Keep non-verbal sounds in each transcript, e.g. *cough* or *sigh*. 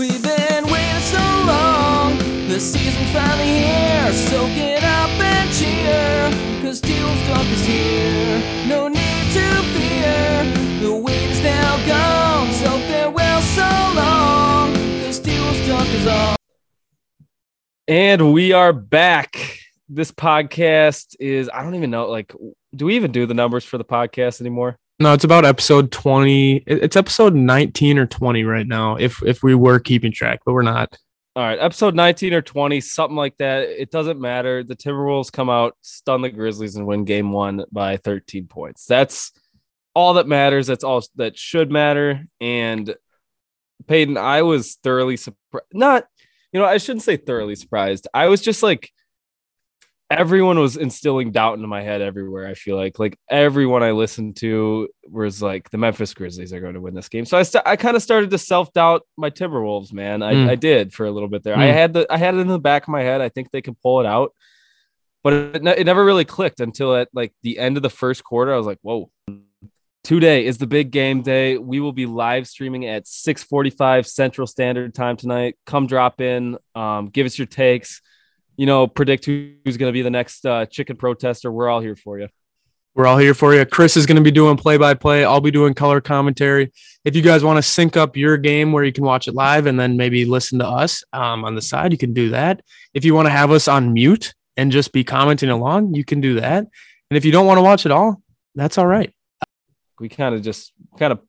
We've been waiting so long. The season finally here. So get up and cheer. Cause T-Wolves Talk is here. No need to fear. The wait is now gone. So farewell so long. Cause T-Wolves Talk is on. And we are back. This podcast is, I don't even know, like, do we even do the numbers for the podcast anymore? No, it's about episode 20. It's episode 19 or 20 right now if if we were keeping track, but we're not. All right, episode 19 or 20, something like that. It doesn't matter. The Timberwolves come out, stun the Grizzlies, and win game one by 13 points. That's all that matters. That's all that should matter. And Peyton, I was thoroughly surprised. Not, you know, I shouldn't say thoroughly surprised. I was just like, everyone was instilling doubt into my head everywhere. I feel like, like everyone I listened to was like, the Memphis Grizzlies are going to win this game. So I, st- I kind of started to self doubt my Timberwolves, man. I, Mm. I did for a little bit there. I Mm. had the, I had it in the back of my head. I think they can pull it out, but it, it never really clicked until at like the end of the first quarter. I was like, whoa. Today is the big game day. We will be live streaming at 6:45 Central Standard Time tonight. Come drop in, um, give us your takes. You know, predict who's going to be the next uh, chicken protester. We're all here for you. We're all here for you. Chris is going to be doing play by play. I'll be doing color commentary. If you guys want to sync up your game where you can watch it live and then maybe listen to us um, on the side, you can do that. If you want to have us on mute and just be commenting along, you can do that. And if you don't want to watch it all, that's all right. We kind of just kind of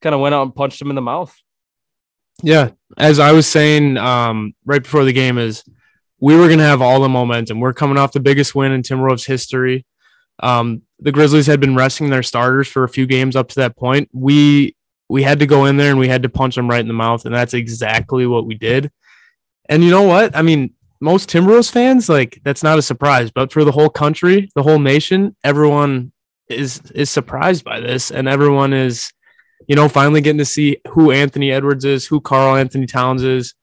kind of went out and punched him in the mouth. Yeah, as I was saying um, right before the game is we were going to have all the momentum. We're coming off the biggest win in Timberwolves history. Um, the Grizzlies had been resting their starters for a few games up to that point. We we had to go in there and we had to punch them right in the mouth, and that's exactly what we did. And you know what? I mean, most Timberwolves fans like that's not a surprise, but for the whole country, the whole nation, everyone is is surprised by this, and everyone is you know, finally getting to see who Anthony Edwards is, who Karl Anthony Towns is.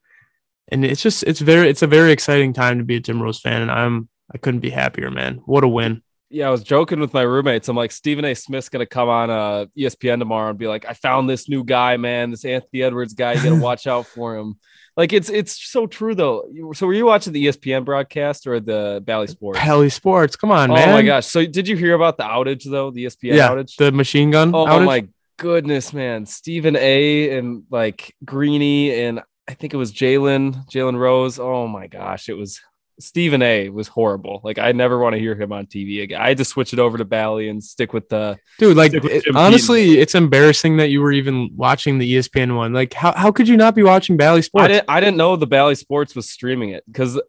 And it's just it's very it's a very exciting time to be a Tim Rose fan. And I'm I couldn't be happier, man. What a win. Yeah, I was joking with my roommates. I'm like, Stephen A. Smith's gonna come on uh, ESPN tomorrow and be like, I found this new guy, man, this Anthony Edwards guy. You gotta *laughs* watch out for him. Like it's it's so true though. So were you watching the ESPN broadcast or the Bally Sports? Bally Sports. Come on, oh man. Oh my gosh! So did you hear about the outage though? The ESPN Yeah, outage. the machine gun Oh outage. my goodness, man! Stephen A. and like Greeny and I think it was Jalen Jalen Rose. Oh my gosh, it was Stephen A. was horrible. Like I never want to hear him on TV again. I had to switch it over to Bally and stick with the. Dude, like it- honestly, it's embarrassing that you were even watching the ESPN one. Like, how, how could you not be watching Bally I Sports? didn't I didn't know the Bally Sports was streaming it because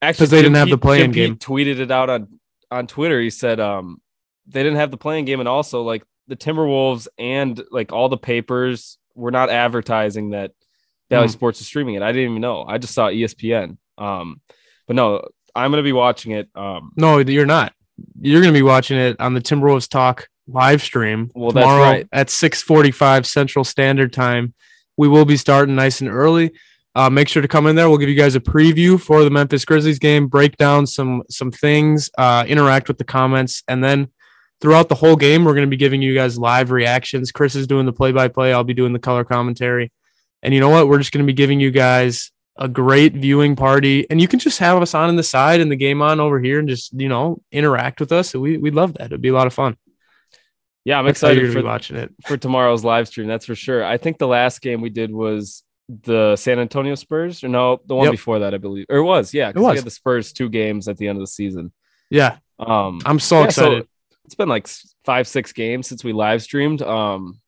actually 'Cause they Jim didn't have the Pete- play-in Jim Pete game. Tweeted it out on on Twitter. He said um they didn't have the play-in game and also like the Timberwolves and like all the papers were not advertising that Bally Hmm. Sports is streaming it. I didn't even know. I just saw ESPN. Um, but no, I'm gonna be watching it. Um, No, you're not. You're going to be watching it on the Timberwolves Talk live stream Well, that's tomorrow right. at 6:45 Central Standard Time. We will be starting nice and early. Uh, make sure to come in there. We'll give you guys a preview for the Memphis Grizzlies game, break down some some things, uh, interact with the comments, and then throughout the whole game, we're going to be giving you guys live reactions. Chris is doing the play-by-play. I'll be doing the color commentary. And you know what? We're just going to be giving you guys a great viewing party, and you can just have us on in the side and the game on over here, and just you know interact with us. We we'd love that. It'd be a lot of fun. yeah, I'm That's excited for watching it. for tomorrow's live stream. That's for sure. I think the last game we did was the San Antonio Spurs, or no, the one Yep. before that, I believe, or it was, Yeah, It was. We had the Spurs two games at the end of the season. Yeah, Um, I'm so yeah, excited. it's been like five, six games since we live streamed. Um,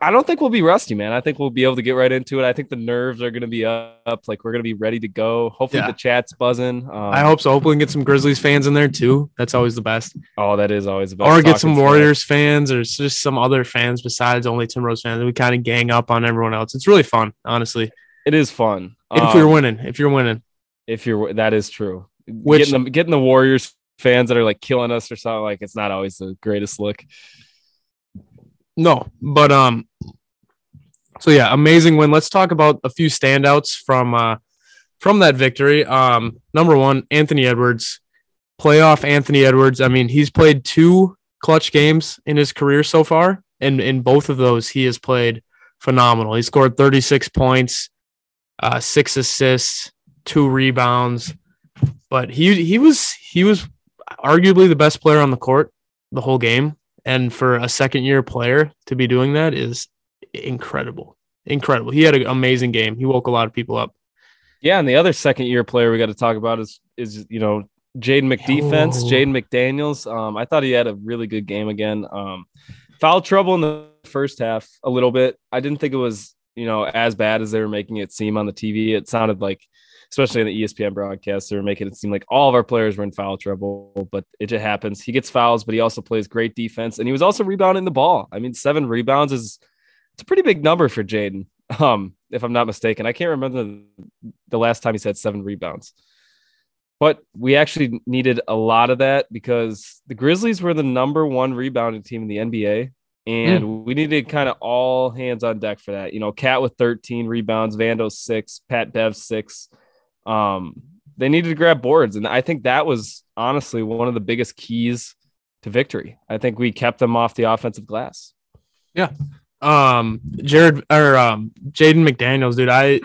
I, I don't think we'll be rusty, man. I think we'll be able to get right into it. I think the nerves are going to be up. Like we're going to be ready to go. Hopefully Yeah. the chat's buzzing. Um, I hope so. Hopefully, we can get some Grizzlies fans in there too. That's always the best. Oh, that is always the best. or get some. Warriors fans or just some other fans besides only Timberwolves fans. We kind of gang up on everyone else. It's really fun, honestly. It is fun. if you're Um, winning, if you're winning, if you're that is true. Which- getting the getting the Warriors fans that are like killing us or something like it's not always the greatest look. No. But um, so yeah, amazing win. Let's talk about a few standouts from uh from that victory. Um, number one, Anthony Edwards, playoff Anthony Edwards. I mean, he's played two clutch games in his career so far, and in both of those, he has played phenomenal. He scored 36 points. uh, six assists, two rebounds. But he he was he was arguably the best player on the court the whole game. And for a second year player to be doing that is incredible. Incredible. He had an amazing game. He woke a lot of people up. Yeah, and the other second year player we got to talk about is is you know Jaden McDefense, Oh. Jaden McDaniels. Um, I thought he had a really good game again. Um, foul trouble in the first half a little bit. I didn't think it was you know as bad as they were making it seem on the TV. It sounded like, especially in the ESPN broadcast, they were making it seem like all of our players were in foul trouble. But it just happens. He gets fouls, but he also plays great defense, and he was also rebounding the ball. I mean, seven rebounds is it's a pretty big number for Jaden. *laughs* Um, if I'm not mistaken, I can't remember the, the last time he's had seven rebounds. But we actually needed a lot of that because the Grizzlies were the number one rebounding team in the NBA. And we needed kind of all hands on deck for that. You know, Cat with 13 rebounds, Vando six, Pat Bev six. Um, they needed to grab boards. And I think that was honestly one of the biggest keys to victory. I think we kept them off the offensive glass. Yeah. Um, Jared or um, Jaden McDaniels, dude. I,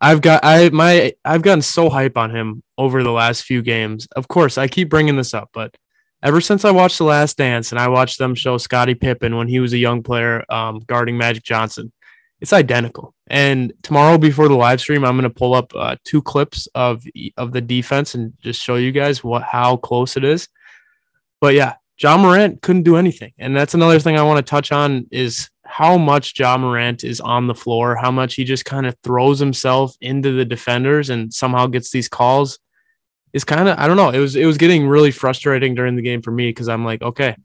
I've got I my I've gotten so hype on him over the last few games. Of course, I keep bringing this up, but ever since I watched The Last Dance and I watched them show Scottie Pippen when he was a young player, um, guarding Magic Johnson, it's identical. And tomorrow before the live stream, I'm gonna pull up uh, two clips of of the defense and just show you guys what how close it is. But yeah, Ja Morant couldn't do anything. And that's another thing I want to touch on is how much Ja Morant is on the floor, how much he just kind of throws himself into the defenders and somehow gets these calls is kind of I don't know. It was it was getting really frustrating during the game for me because I'm like, okay,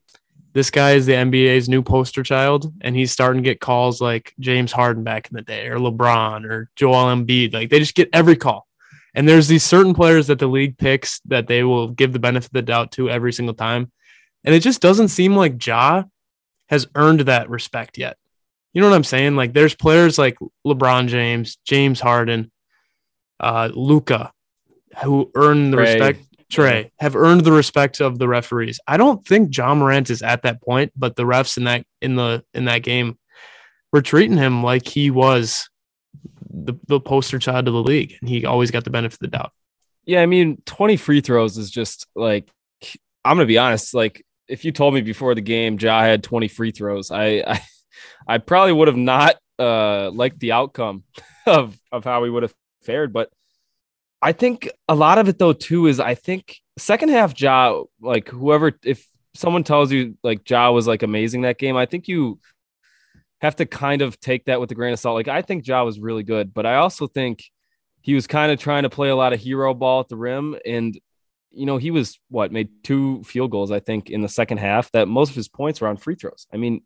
this guy is the NBA's new poster child, and he's starting to get calls like James Harden back in the day, or LeBron, or Joel Embiid. Like they just get every call. And there's these certain players that the league picks that they will give the benefit of the doubt to every single time. And it just doesn't seem like Ja has earned that respect yet. You know what I'm saying? Like there's players like LeBron James, James Harden, uh, Luka, who earn the Trey. respect. Trey have earned the respect of the referees. I don't think Ja Morant is at that point, but the refs in that in the in that game were treating him like he was the, the poster child of the league, and he always got the benefit of the doubt. Yeah, I mean, 20 free throws is just like I'm gonna be honest. Like, if you told me before the game Ja had 20 free throws, I I, *laughs* I probably would have not uh liked the outcome *laughs* of of how we would have fared. But I think a lot of it though too is I think second half Ja like whoever if someone tells you like Ja was like amazing that game, I think you have to kind of take that with a grain of salt. Like I think Ja was really good, but I also think he was kind of trying to play a lot of hero ball at the rim and you know he was what made two field goals i think in the second half that most of his points were on free throws i mean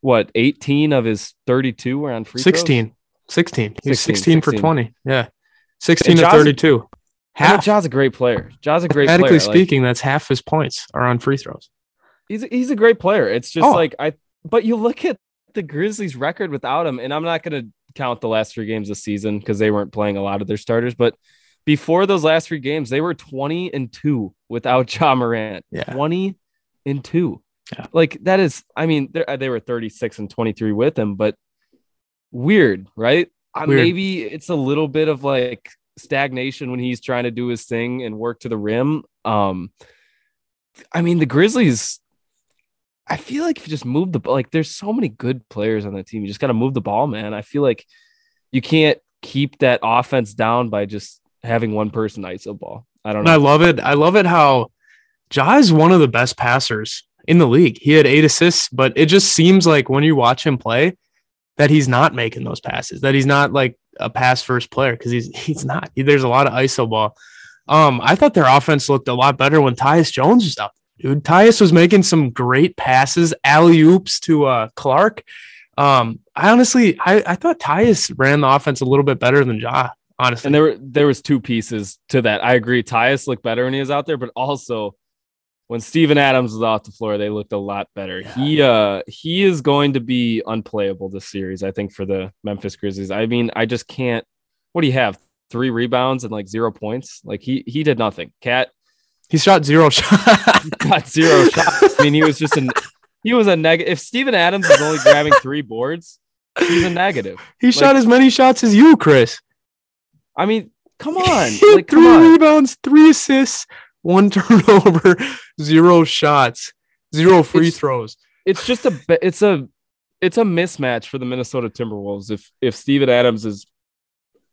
what 18 of his 32 were on free 16. 16. He was 16, 16, for 20. Yeah. 16 And to 32. throws I know Half. Ja's a great player Ja's a great player Mathematically Like, speaking, that's half his points are on free throws. he's, he's a great player it's just Oh. like i but you look at the grizzlies record without him and i'm not going to count the last three games this season because they weren't playing a lot of their starters but before those last three games they were 20 and 2 without *laughs* Ja Morant Yeah. 20 and 2 Yeah. like that is i mean they they were 36 and 23 with him but weird right Uh, maybe it's a little bit of like stagnation when he's trying to do his thing and work to the rim. Um i mean the grizzlies i feel like if you just move the like there's so many good players on that team. You just got to move the ball man. I feel like you can't keep that offense down by just having one person iso ball. I don't And I love it. I love it how Ja is one of the best passers in the league. He had eight assists, but it just seems like when you watch him play that he's not making those passes, that he's not like a pass first player because he's he's not. There's a lot of ISO ball. Um, I thought their offense looked a lot better when Tyus Jones was there, Dude, Tyus was making some great passes, alley oops to uh, Clarke. Um, I honestly, I, I thought Tyus ran the offense a little bit better than Ja. Honestly, and there were there was two pieces to that i agree tyus looked better when he was out there but also when Steven Adams was off the floor, they looked a lot better. He uh he is going to be unplayable this series, I think, for the Memphis Grizzlies. I mean, I just can't what do you have? Three rebounds and like zero points? Like he he did nothing. Cat he shot zero *laughs* shots. got zero shots. I mean, he was just an he was a negative. If Steven Adams is only grabbing three boards, he's a negative. He shot as many shots as you, Chris. I mean, come *laughs* on, like come three on. rebounds, three assists, one *laughs* turnover, zero shots, zero free It's- throws. It's just a it's a it's a mismatch for the Minnesota Timberwolves if if Steven Adams is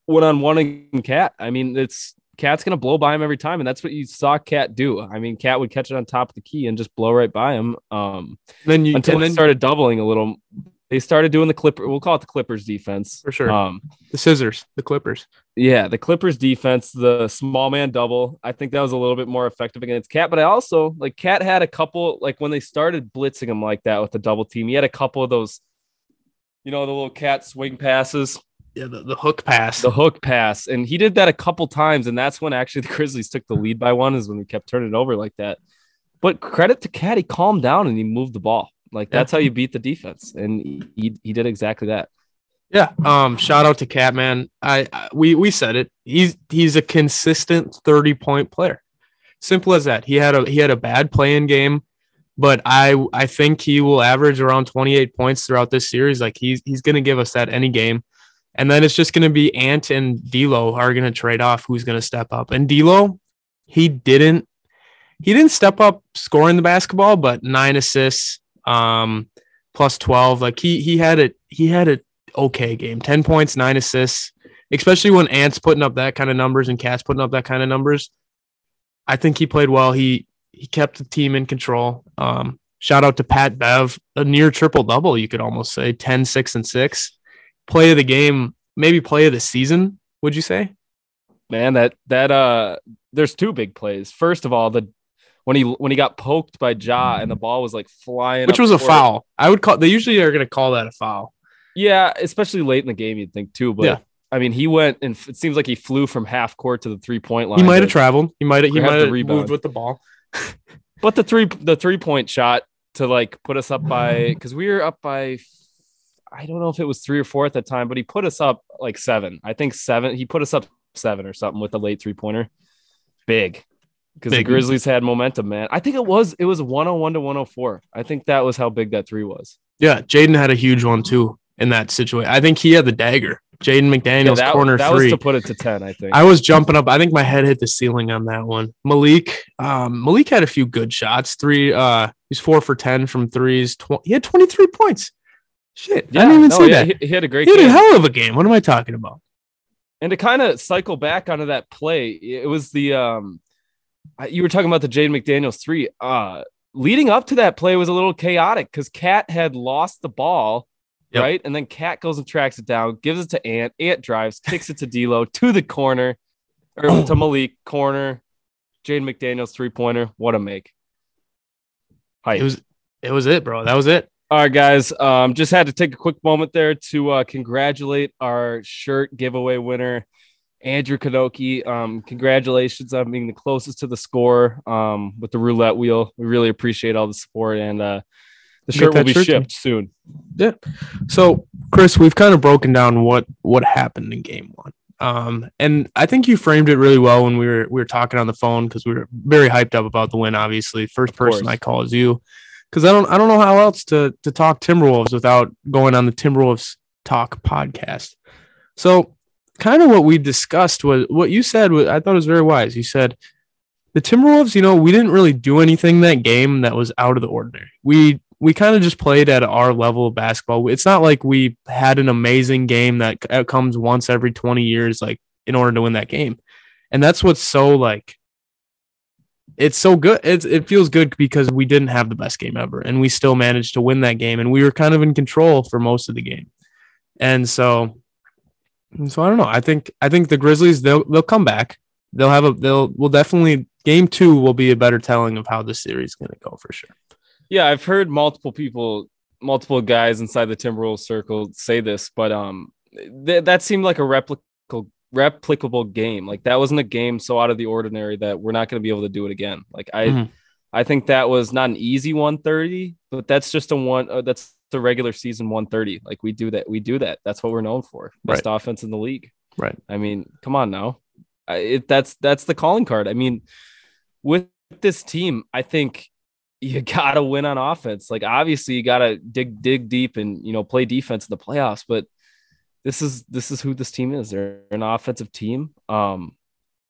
one on one Cat. I mean, it's Cat's gonna blow by him every time, and that's what you saw Cat do. I mean, Cat would catch it on top of the key and just blow right by him. Um, Then you until then started doubling a little. They started doing the Clipper. We'll call it the Clippers defense For sure. Um, the scissors, the Clippers. yeah, the Clippers defense, the small man double. I think that was a little bit more effective against Cat. But I also like Cat had a couple like when they started blitzing him like that with the double team. He had a couple of those, you know, the little cat swing passes, Yeah, the, the hook pass. the hook pass, and he did that a couple times. And that's when actually *laughs* the Grizzlies took the lead by one. Is when we kept turning it over like that. But credit to Cat, he calmed down and he moved the ball. Like Yeah. that's how you beat the defense, and he, he, did exactly that. Yeah. Um. Shout out to Catman. I, I we we said it. He's he's a consistent thirty point player. Simple as that. He had a he had a bad play-in game, but I I think he will average around twenty eight points throughout this series. Like he's he's gonna give us that any game, and then it's just gonna be Ant and D'Lo are gonna trade off who's gonna step up. And D'Lo, he didn't he didn't step up scoring the basketball, but nine assists, um, plus twelve. Like he he had it he had a okay game. 10 points, nine assists, especially when Ant's putting up that kind of numbers and Cat's putting up that kind of numbers. I think he played well. He he kept the team in control. Um, shout out to Pat Bev, a near triple double, you could almost say 10, 6, and 6. Play of the game, maybe play of the season, would you say? man that that uh there's two big plays first of all the when he when he got poked by Ja and the ball was like flying Which was a foul. I would call they usually are gonna call that a foul. yeah especially late in the game you'd think too but Yeah. I mean he went and it seems like he flew from half court to the three point line He might have traveled. He might have he might have moved with the ball. *laughs* but the three the three point shot to like put us up by because we were up by I don't know if it was three or four at the time, but he put us up like seven. I think seven. He put us up seven or something with the late three pointer. Big. Because the Grizzlies had momentum, man. I think it was it was 101 to 104. I think that was how big that three was. Yeah, Jaden had a huge one too in that situation. I think he had the dagger. Jaden Yeah, McDaniel's that, corner that three. was to put it to 10, I think. I was jumping up. I think my head hit the ceiling on that one. Malik, um, Malik had a few good shots. Three, uh, he's four for ten from threes. Tw- he had twenty three points. Shit, I didn't even no, say yeah, that. He, he had a great He had a hell of a game. What am I talking about? And to kind of cycle back onto that play, it was the um you were talking about the Jade McDaniels three. Uh leading up to that play was a little chaotic because Cat had lost the ball, Yep. right? And then Cat goes and tracks it down, gives it to Ant. Ant drives, kicks it to D'Lo *laughs* to the corner, or *clears throat* to Malik corner. Jade McDaniels three pointer. What a make! Hype. It was, it was it, bro. That was it. All right, guys. Um, just had to take a quick moment there to uh, congratulate our shirt giveaway winner, Andrew Kanoki. Um, congratulations on being the closest to the score um, with the roulette wheel. We really appreciate all the support, and uh, the shirt will be shirt shipped soon. Yeah. So, Chris, we've kind of broken down what what happened in game one. Um, and I think you framed it really well when we were we were talking on the phone because we were very hyped up about the win. Obviously, first person. I call is you because I don't I don't know how else to to talk Timberwolves without going on the Timberwolves Talk podcast. So, kind of what we discussed was what you said. Was, I thought it was very wise. You said the Timberwolves. You know, we didn't really do anything that game that was out of the ordinary. We we kind of just played at our level of basketball. It's not like we had an amazing game that comes once every 20 years, like in order to win that game. And that's what's so like, it's so good. It's, it feels good because we didn't have the best game ever and we still managed to win that game. And we were kind of in control for most of the game. And so, so I don't know. I think, I think the Grizzlies, they'll, they'll come back. They'll have a, they'll, will definitely, game two will be a better telling of how this series is going to go for sure. Yeah, I've heard multiple people, multiple guys inside the Timberwolves circle say this, but um, th- that seemed like a replicable replicable game. Like that wasn't a game so out of the ordinary that we're not going to be able to do it again. Like I, Mhm. I think that was not an easy 130, but that's just a one. Uh, that's the regular season 130. Like we do that. We do that. That's what we're known for. Best offense in the league. Right. I mean, come on now. I, it, that's that's the calling card. I mean, with this team, I think you *laughs* gotta win on offense. Like obviously, you gotta dig dig deep and you know play defense in the playoffs. But this is this is who this team is. They're an offensive team. Um,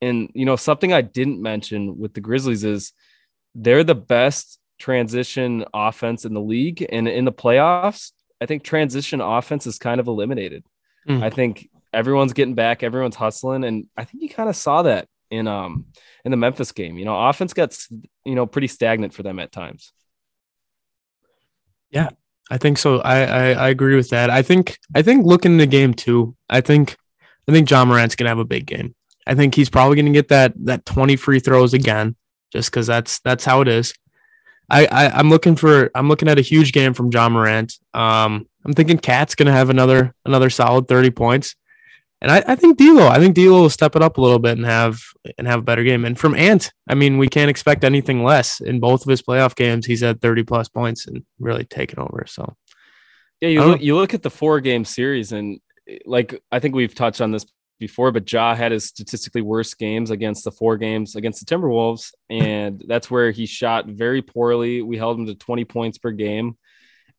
and you know something I didn't mention with the Grizzlies is they're the best transition offense in the league, and in the playoffs, I think transition offense is kind of eliminated. Mm. I think everyone's getting back, everyone's hustling, and I think you kind of saw that in um in the Memphis game. You know, offense gets you know pretty stagnant for them at times. Yeah, I think so. I, I I agree with that. I think I think looking in the game too. I think I think Ja Morant's gonna have a big game. I think he's probably gonna get that that twenty free throws again, just because that's that's how it is. I, I I'm looking for I'm looking at a huge game from Ja Morant. Um, I'm thinking Cat's gonna have another another solid thirty points, and I, I think D'Lo I think D'Lo will step it up a little bit and have and have a better game. And from Ant, I mean we can't expect anything less. In both of his playoff games, he's had thirty plus points and really taken over. So. Yeah, you look, you look at the four game series, and like I think we've touched on this before, but Ja had his statistically worst games against the four games against the Timberwolves, and *laughs* that's where he shot very poorly. We held him to 20 points per game.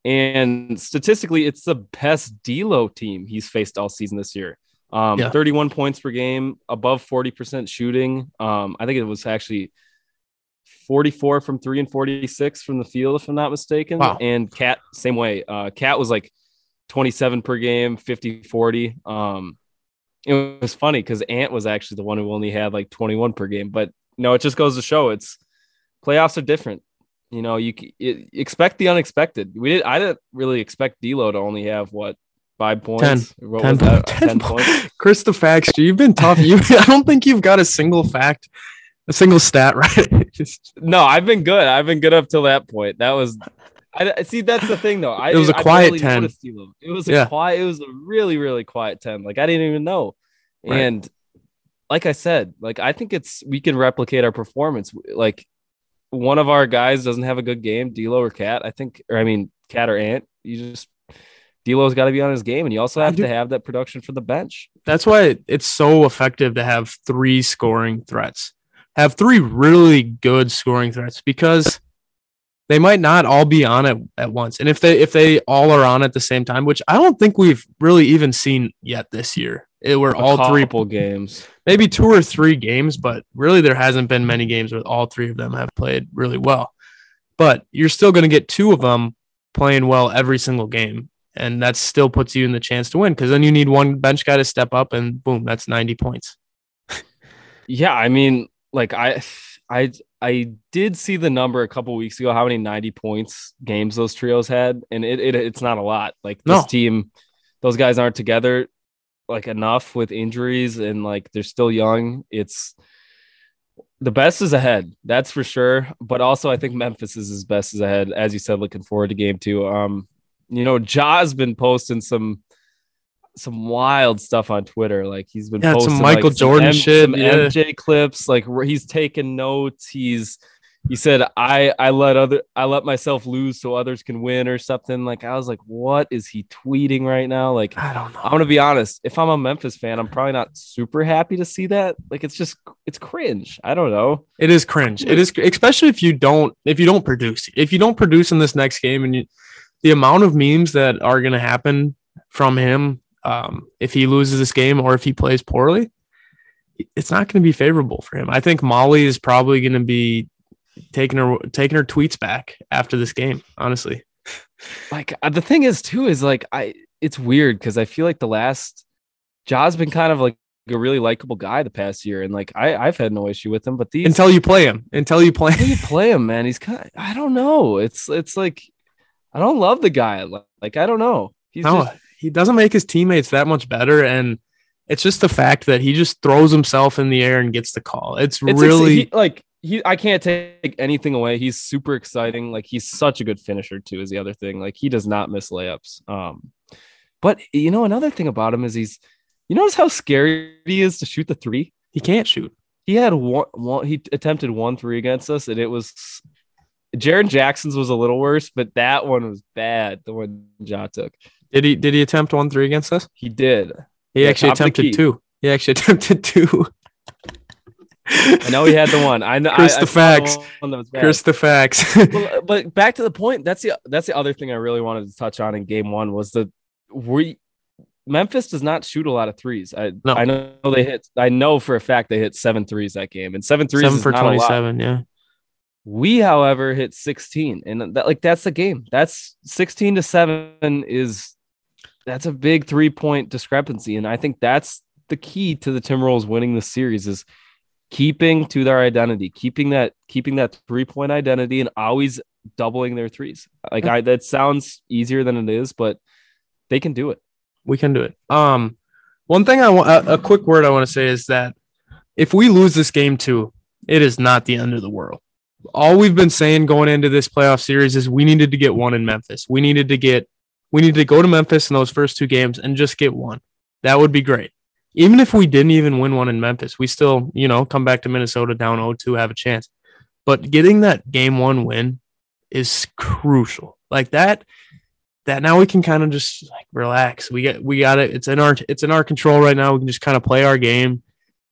And statistically, it's the best D'Lo team he's faced all season this year. Um, Yeah. 31 points per game, above 40% shooting. Um, I think it was actually 44 from three and 46 from the field, if I'm not mistaken. Wow. And Cat, same way. Uh, Cat was like 27 per game, 50 40. Um, it was funny because Ant was actually the one who only had like 21 per game. But no, it just goes to show it's playoffs are different. You know, you, you expect the unexpected. We did. I didn't really expect D'Lo to only have what five points. What 10, was that? 10 10 points. *laughs* Chris the facts, you've been tough. You, *laughs* I don't think you've got a single fact, a single stat *laughs* right. Just- No, I've been good. I've been good up till that point. That was. I see. That's the thing, though. I, It was a I quiet 10. It was a Yeah. quiet. It was a really, really quiet ten. Like I didn't even know. Right. And like I said, like I think it's we can replicate our performance. Like one of our guys doesn't have a good game, D'Lo or Cat. I think, or I mean, Cat or Ant. You just D'Lo's got to be on his game, and you also have to have that production for the bench. That's why it's so effective to have three scoring threats. Have three really good scoring threats because they might not all be on it at once. And if they if they all are on at the same time, which I don't think we've really even seen yet this year. It were all three games. maybe two or three games, but really there hasn't been many games where all three of them have played really well. But you're still going to get two of them playing well every single game. And that still puts you in the chance to win because then you need one bench guy to step up and boom, that's 90 points. *laughs* Yeah, I mean, like I, I, I did see the number a couple weeks ago how many ninety points games those trios had, and it, it it's not a lot. Like this No. team, those guys aren't together like enough with injuries, and like they're still young. It's the best is ahead, that's for sure. But also, I think Memphis is as best is ahead, as you said. Looking forward to game two. Um, you know, Ja's been posting some some wild stuff on Twitter. Like he's been Yeah, some posting Michael like, some Jordan M- shit, some yeah. MJ clips. Like where he's taking notes. He's he said I I let other I let myself lose so others can win or something. Like I was like, what is he tweeting right now? Like I don't know. I'm gonna be honest. If I'm a Memphis fan, I'm probably not super happy to see that. Like it's just it's cringe. I don't know. It is cringe. It is especially if you don't if you don't produce. If you don't produce in this next game and you, the amount of memes that are going to happen from him um, if he loses this game or if he plays poorly, it's not going to be favorable for him. I think Molly is probably going to be taking her taking her tweets back after this game. Honestly, like uh, the thing is too is like I it's weird because I feel like the last Ja's been kind of like a really likable guy the past year, and like I I've had no issue with him, but these until you play him, until you play. until you *laughs* play him, man, he's kind of, I don't know. It's it's like I don't love the guy. Like, like I don't know. He's no, just, he doesn't make his teammates that much better, and it's just the fact that he just throws himself in the air and gets the call. It's, it's really he- like he I can't take anything away. He's super exciting. Like he's such a good finisher too. Is the other thing. Like he does not miss layups. Um, but you know another thing about him is he's you notice how scary he is to shoot the three. he can't shoot. He had one, one he attempted one three against us, and it was Jaren Jackson's was a little worse, but that one was bad. The one Ja took, Did he did he attempt one three against us? he did. He Yeah, actually top of the attempted two. He actually *laughs* attempted two. I know he had the one. I know. Chris I, the I facts. one that was bad. Chris the facts. *laughs* Well, but back to the point. That's the that's the other thing I really wanted to touch on in game one was the we Memphis does not shoot a lot of threes. I No. I know they hit. I know for a fact they hit seven threes that game, and seven threes Seven is for not a lot. 27. Yeah. We, however, hit 16, and that like that's the game. That's 16 to seven is that's a big three point discrepancy, and I think that's the key to the Timberwolves winning the series is keeping to their identity, keeping that keeping that three point identity, and always doubling their threes. Like I, that sounds easier than it is, but they can do it. we can do it. Um, one thing I want a, a quick word I want to say is that if we lose this game too, it is not the end of the world. All we've been saying going into this playoff series is we needed to get one in Memphis. We needed to get we need to go to Memphis in those first two games and just get one. That would be great. Even if we didn't even win one in Memphis, we still, you know, come back to Minnesota down 0-2, have a chance. But getting that game one win is crucial. Like that, that now we can kind of just like relax. We get we got it. It's in our it's in our control right now. We can just kind of play our game.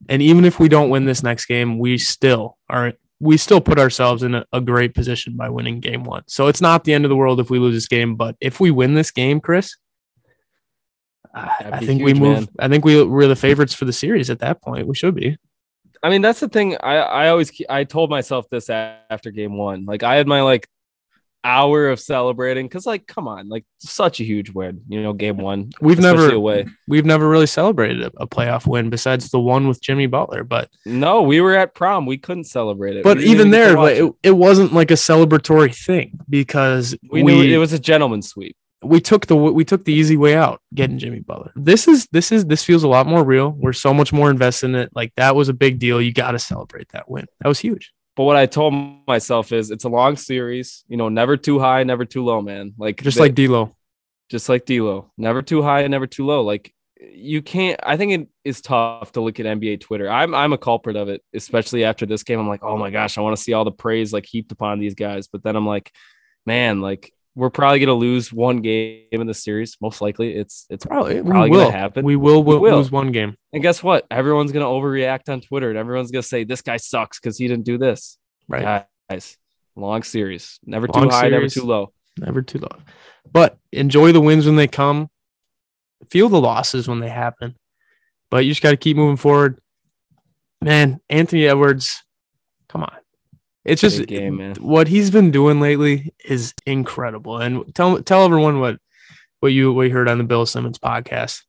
And even if we don't win this next game, we still are we still put ourselves in a, a great position by winning game one. So it's not the end of the world if we lose this game. But if we win this game, Chris, ah, I That'd I think we move. man. I think we we're the favorites for the series at that point. We should be. I mean, that's the thing. I I always I told myself this after game one. Like I had my like hour of celebrating because like come on, like such a huge win. You know, game one. We've never away. we've never really celebrated a, a playoff win besides the one with Jimmy Butler. But No, we were at prom. We couldn't celebrate it. but We even there, like, it, it wasn't like a celebratory thing because we, knew it was a gentleman's sweep. we took the we took the easy way out getting Jimmy Butler. This is this is this feels a lot more real. We're so much more invested in it. Like that was a big deal. You got to celebrate that win. That was huge. But what I told myself is it's a long series. You know, never too high, never too low, man. Like Just they- like D'Lo. just like D'Lo, never too high, never too low. Like you can't. I think it is tough to look at NBA Twitter. I'm I'm a culprit of it, especially after this game. I'm like, oh my gosh, I want to see all the praise like heaped upon these guys. But then I'm like, man, like we're probably gonna lose one game in the series. Most likely, it's it's Probably, probably will. gonna happen. We will, We will, lose one game. and guess what? Everyone's gonna overreact on Twitter, and everyone's gonna say this guy sucks because he didn't do this. Right. Guys, long series, never too Long high, never too low. Never too low. But enjoy the wins when they come. Feel the losses when they happen. But you just got to keep moving forward. Man, Anthony Edwards, come on. It's just game, man. what he's been doing lately is incredible. And tell tell everyone what what you what you heard on the Bill Simmons podcast.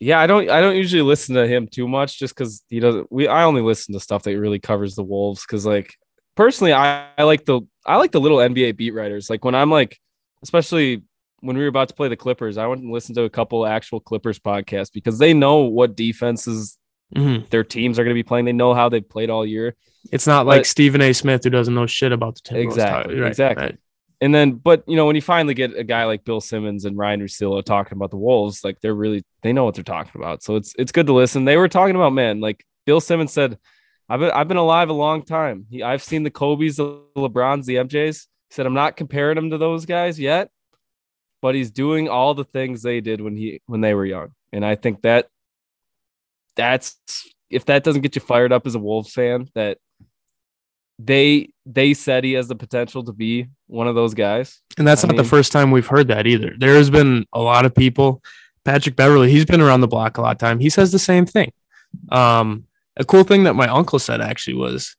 Yeah, I don't I don't usually listen to him too much just because he doesn't we I only listen to stuff that really covers the Wolves because like personally I, I like the I like the little NBA beat writers. Like when I'm like especially when we were about to play the Clippers, I went and listened to a couple actual Clippers podcasts because they know what defenses Mhm. their teams are going to be playing. They know how they've played all year. It's not like Stephen A. Smith who doesn't know shit about the Timberwolves. Exactly, Right, exactly. right. And then, but you know, when you finally get a guy like Bill Simmons and Ryan Russillo talking about the Wolves, like they're really they know what they're talking about. So it's it's good to listen. They were talking about man, like Bill Simmons said, I've been I've been alive a long time. He, I've seen the Kobe's, the LeBrons, the MJs. He said I'm not comparing him to those guys yet, but he's doing all the things they did when he when they were young. And I think that that's if that doesn't get you fired up as a Wolves fan, that they they said he has the potential to be one of those guys. And that's I not the first time we've heard that either. There's been a lot of people. Patrick Beverley, he's been around the block a lot of time. He says the same thing. Um, a cool thing that my uncle said actually was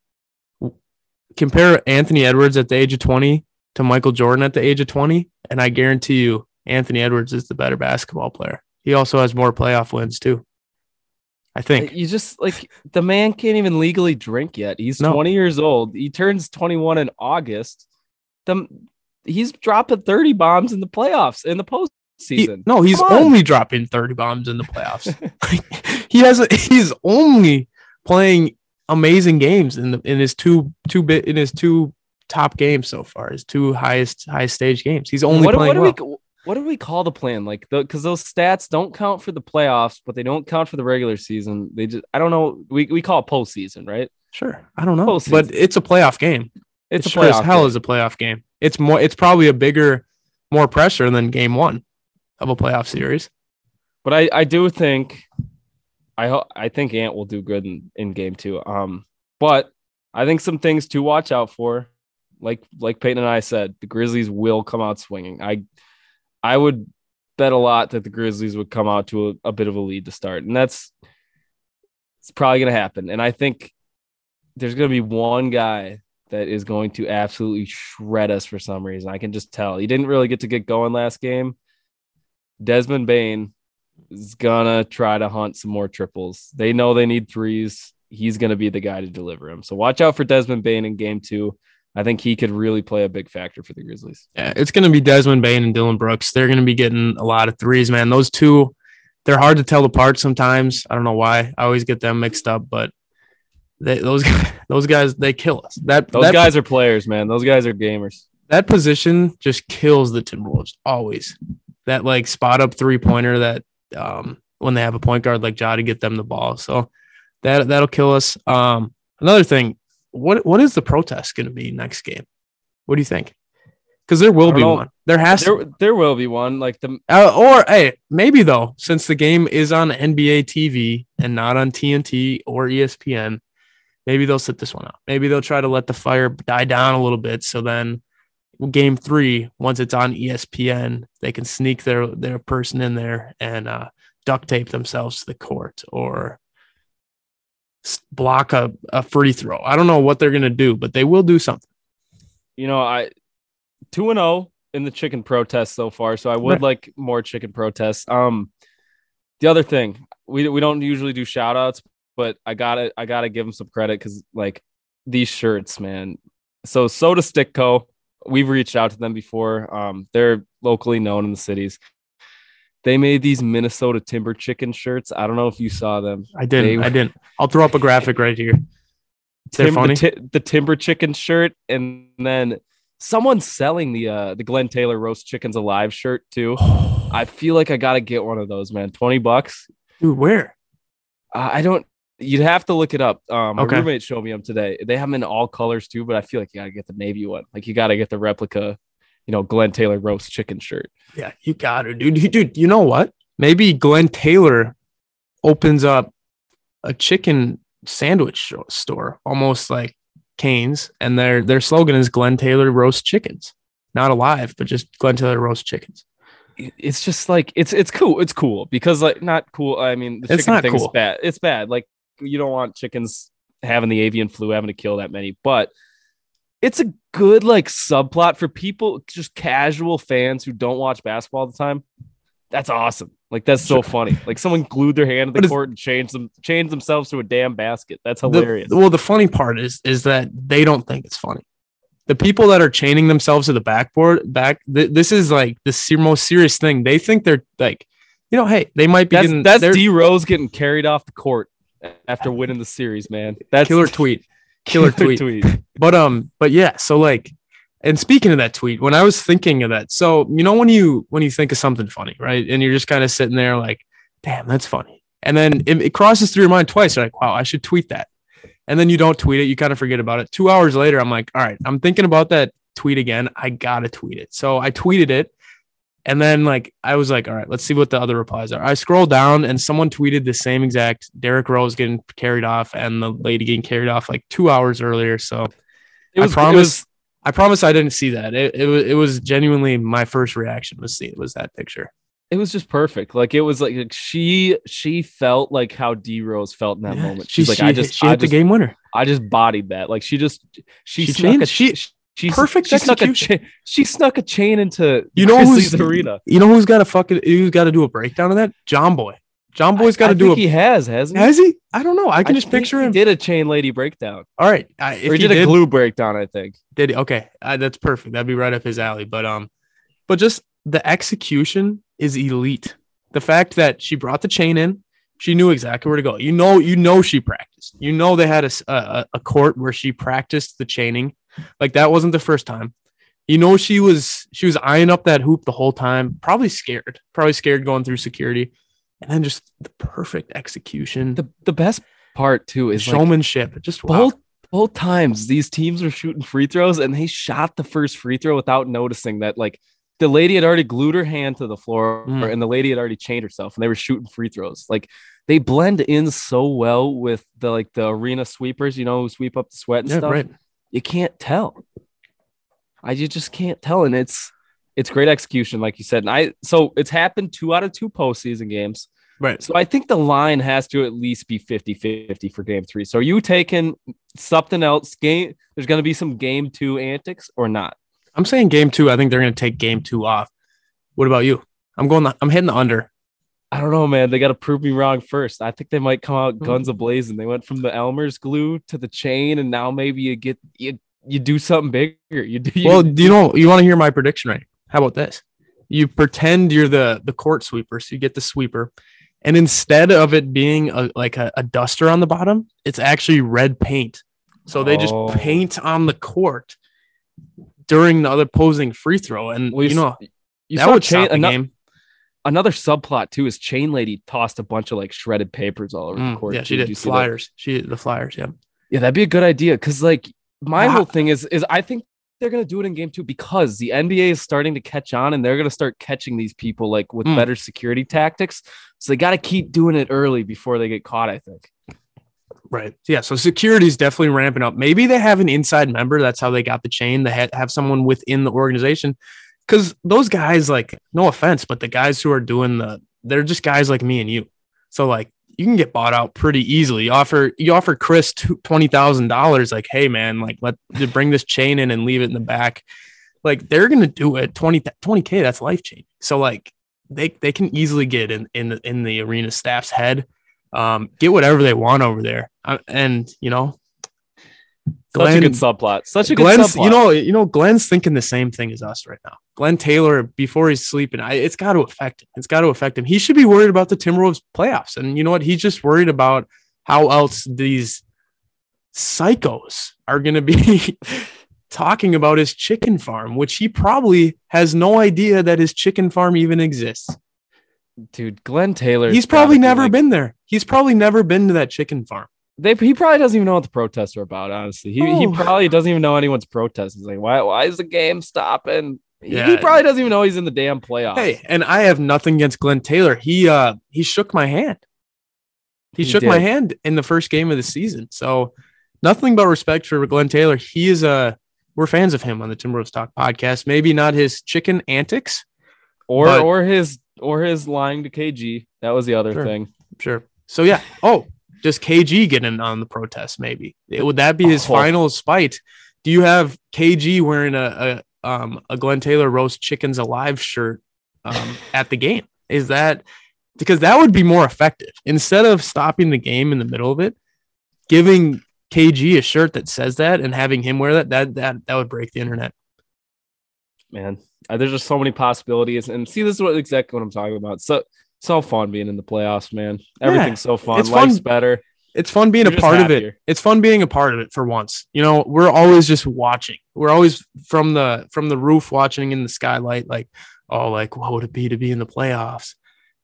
compare Anthony Edwards at the age of 20 to Michael Jordan at the age of 20, and I guarantee you Anthony Edwards is the better basketball player. He also has more playoff wins too. I think. You just like the man can't even legally drink yet. He's No. 20 years old. He turns 21 in August. The he's dropping 30 bombs in the playoffs in the He- postseason. no, he's on. only dropping 30 bombs in the playoffs. *laughs* he has a, he's only playing amazing games in the in his two two bit in his two top games so far, his two highest highest stage games. He's only what, playing what well. we what do we call the plan? Like the because those stats don't count for the playoffs, but they don't count for the regular season. They just I don't know. We, we call it postseason, right? Sure, I don't know, Postseason. but it's a playoff game. It's It a sure as playoff hell game. is a playoff game. It's more. It's probably a bigger, more pressure than game one of a playoff series. but I I do think I hope I think Ant will do good in, in game two. Um, but I think some things to watch out for, like like Peyton and I said, the Grizzlies will come out swinging. I I would bet a lot that the Grizzlies would come out to a, a bit of a lead to start, and that's it's probably going to happen. And I think there's going to be one guy that is going to absolutely shred us for some reason. I can just tell. He didn't really get to get going last game. Desmond Bane is gonna try to hunt some more triples. They know they need threes. He's gonna be the guy to deliver them. So watch out for Desmond Bane in game two. I think he could really play a big factor for the Grizzlies. Yeah, it's going to be Desmond Bane and Dillon Brooks. They're going to be getting a lot of threes, man. Those two, they're hard to tell apart sometimes. I don't know why. I always get them mixed up, but they, those *laughs* those guys they kill us. That those that, guys are players, man. Those guys are gamers. That position just kills the Timberwolves always. That like spot up three pointer that um, when they have a point guard like Ja to get them the ball. So that that'll kill us. Um, another thing, what what is the protest going to be next game? What do you think? Because there will be know. one. There has There, to, there will be one. Like the uh, or hey, maybe though, since the game is on NBA TV and not on TNT or ESPN, maybe they'll sit this one out. Maybe they'll try to let the fire die down a little bit. So then, game three, once it's on ESPN, they can sneak their their person in there and uh, duct tape themselves to the court or block a, a free throw. I don't know what they're gonna do, but they will do something. you know, I two and zero in the chicken protest so far. So I would Right. like more chicken protests. Um, the other thing we we don't usually do shout outs, but I gotta I gotta give them some credit because like these shirts, man. So Soda Stick Co. We've reached out to them before. Um, they're locally known in the cities. They made these Minnesota Timber Chicken shirts. I don't know if you saw them. I didn't. They- I didn't. I'll throw up a graphic right here. They're Tim- funny. The, ti- the timber chicken shirt, and then someone's selling the uh the Glen Taylor roast chickens alive shirt too. *sighs* I feel like I gotta get one of those, man. Twenty bucks. Dude, where? Uh, I don't. You'd have to look it up. Um, my Okay. roommate showed me them today. They have them in all colors too, but I feel like you gotta get the navy one. Like you gotta get the replica, you know, Glen Taylor roast chicken shirt. Yeah, you got it, dude. You- Dude, you know what? Maybe Glen Taylor opens up a chicken sandwich store, almost like Canes, and their their slogan is Glen Taylor roast chickens. Not alive, but just Glenn Taylor roast chickens. it's just like it's it's cool. It's cool because like not cool. I mean, the It's not cool. bad. It's bad. Like you don't want chickens having the avian flu, having to kill that many, but it's a good like subplot for people, just casual fans who don't watch basketball all the time. That's awesome. Like that's so funny. Like someone glued their hand to the court and changed them, changed themselves to a damn basket. That's The- hilarious. well, the funny part is is that they don't think it's funny. The people that are chaining themselves to the backboard back, th- this is like the most serious thing. They think they're like, you know, hey, they might be that's getting that's D Rose getting carried off the court after winning the series, man. That's killer tweet. Killer tweet. tweet. *laughs* But um, but yeah, so like, and speaking of that tweet, when I was thinking of that, so you know when you when you think of something funny, right, and you're just kind of sitting there like, damn, that's funny, and then it, it crosses through your mind twice. You're like, wow, I should tweet that, and then you don't tweet it, you kind of forget about it. Two hours later, I'm like, all right, I'm thinking about that tweet again. I gotta tweet it. So I tweeted it. And then like I was like, all right, let's see what the other replies are. I scrolled down and someone tweeted the same exact Derrick Rose getting carried off and the lady getting carried off like two hours earlier. So was, I promise. Was, I promise I didn't see that. It, it was it was genuinely my first reaction was see it was that picture. it was just perfect. Like it was like, like, she she felt like how D Rose felt in that Yeah, moment. she, She's like, she, I just she I hit the game winner. I just bodied that. Like she just she, She snuck a she- she, she perfect she snuck a chain, she snuck a chain into You know Grizzlies who's arena. You know who's got to fucking who's got to do a breakdown of that? John Boy. John Boy's got to do a. he has, hasn't he? has he? I don't know. I can I just think picture he him. Did a chain lady breakdown, All right. I, if or he did, did, a glue breakdown? I think. did he? Okay, uh, that's perfect. That'd be right up his alley. But um, but just the execution is elite. The fact that she brought the chain in, she knew exactly where to go. You know, you know she practiced. You know they had a a court where she practiced the chaining. Like that wasn't the first time. You know she was she was eyeing up that hoop the whole time. Probably scared. Probably scared going through security. And then just the perfect execution, the The best part too is like, showmanship. just wow. both both times these teams were shooting free throws and they shot the first free throw without noticing that like the lady had already glued her hand to the floor Mm. and the lady had already chained herself and they were shooting free throws like they blend in so well with the like the arena sweepers you know who sweep up the sweat and yeah, stuff right. You can't tell i you just can't tell and it's It's great execution, like you said. And I so it's happened two out of two postseason games. Right. So I think the line has to at least be 50-50 for game three. So are you taking something else? Game there's gonna be some game two antics or not? I'm saying game two. I think they're going to take game two off. What about you? I'm going. The, I'm hitting the under. I don't know, man. They got to prove me wrong first. I think they might come out Hmm. guns a blazing. They went from the Elmer's glue to the chain, and now maybe you get you you do something bigger. You do. You, Well, do you know? You want to hear my prediction, right? How about this? You pretend you're the the court sweeper, so you get the sweeper, and instead of it being a, like a, a duster on the bottom, it's actually red paint. So they just Oh. paint on the court during the other posing free throw, and Well, you know you that would change the game. Another subplot too is Chain Lady tossed a bunch of like shredded papers all over the Mm, court. yeah, she did flyers. She did the flyers. Yeah. Yeah, that'd be a good idea. Because like my Wow. whole thing is is I think they're gonna do it in game two because the NBA is starting to catch on and they're gonna start catching these people like with Mm. better security tactics. So they got to keep doing it early before they get caught. I think. Right. Yeah. So security is definitely ramping up. Maybe they have an inside member. That's how they got the chain. They had have someone within the organization. Because those guys, like, no offense, but the guys who are doing the, they're just guys like me and you. So like, you can get bought out pretty easily. You offer you offer Chris twenty thousand dollars. Like, hey man, like let bring this chain in and leave it in the back. Like they're gonna do it 20 k. That's life changing. So like they they can easily get in in the in the arena staff's head um, get whatever they want over there. Uh, and you know, Such a good subplot. Such a good Glen's, subplot. you know, you know, Glen's thinking the same thing as us right now. Glen Taylor, before he's sleeping, I, it's got to affect him. It's got to affect him. He should be worried about the Timberwolves playoffs. And you know what? He's just worried about how else these psychos are going to be *laughs* talking about his chicken farm, which he probably has no idea that his chicken farm even exists. dude, Glen Taylor. He's probably never been there. He's probably never been to that chicken farm. They, he probably doesn't even know what the protests are about. Honestly, he, he probably doesn't even know anyone's protesting. He's like, why why is the game stopping? He- He probably doesn't even know he's in the damn playoffs. Hey, and I have nothing against Glen Taylor. He uh he shook my hand. He, He shook my hand in the first game of the season. So nothing but respect for Glen Taylor. He is uh we're fans of him on the Timberwolves Talk podcast. Maybe not his chicken antics. or But- or his or his lying to KG. That was the other Sure. thing. Sure. So yeah. Oh, just KG getting on the protest, maybe. Would that be his Oh. final spite? Do you have KG wearing a, a um a Glen Taylor roast chickens alive shirt um *laughs* at the game? Is that because that would be more effective instead of stopping the game in the middle of it, giving KG a shirt that says that and having him wear that that that that would break the internet. Man, there's just so many possibilities. And see, this is what exactly what I'm talking about. So so fun being in the playoffs, man. Everything's so fun. it's fun. Life's better. It's fun being You're a just part of it. It's fun being a part of it for once. You know, we're always just watching. We're always from the from the roof watching in the skylight, like, oh, like what would it be to be in the playoffs?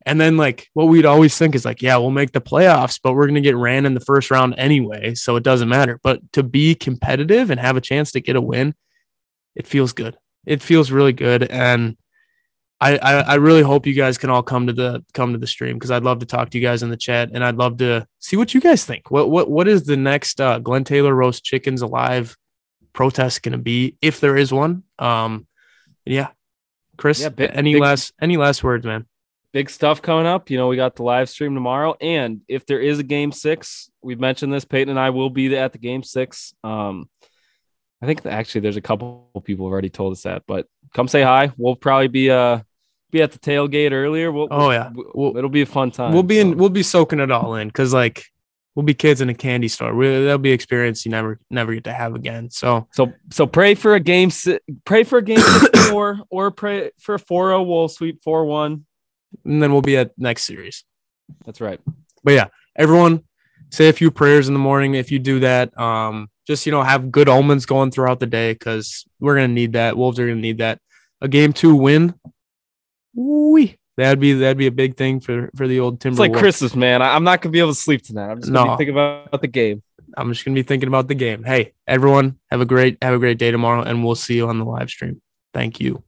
And then like what we'd always think is like, yeah, we'll make the playoffs, but we're gonna get ran in the first round anyway, so it doesn't matter. But to be competitive and have a chance to get a win, it feels good. It feels really good. And I, I, I really hope you guys can all come to the come to the stream because I'd love to talk to you guys in the chat and I'd love to see what you guys think. What what what is the next uh, Glen Taylor roast chickens alive protest going to be if there is one? Um, yeah, Chris, Yeah, big- any big- last any last words, man? Big stuff coming up. You know, we got the live stream tomorrow. And if there is a game six, we've mentioned this. Peyton and I will be at the game six. Um, I think actually there's a couple people have already told us that, but come say hi. We'll probably be uh be at the tailgate earlier. We'll, Oh, yeah. we'll- it'll be a fun time. we'll be in so. we'll be soaking it all in because like we'll be kids in a candy store. We, that'll be experience you never never get to have again. So So so pray for a game pray for a game six four or pray for a 4-0 we'll sweep 4-1. and then we'll be at next series. That's right. but yeah, everyone say a few prayers in the morning. If you do that, um, just you know, have good omens going throughout the day because we're gonna need that. Wolves are gonna need that. A game two win, wee, that'd be that'd be a big thing for for the old Timber. It's like Wolves. Christmas, man. I, am not gonna be able to sleep tonight. I'm just gonna No. be thinking about the game. I'm just gonna be thinking about the game. Hey, everyone, have a great have a great day tomorrow, and we'll see you on the live stream. Thank you.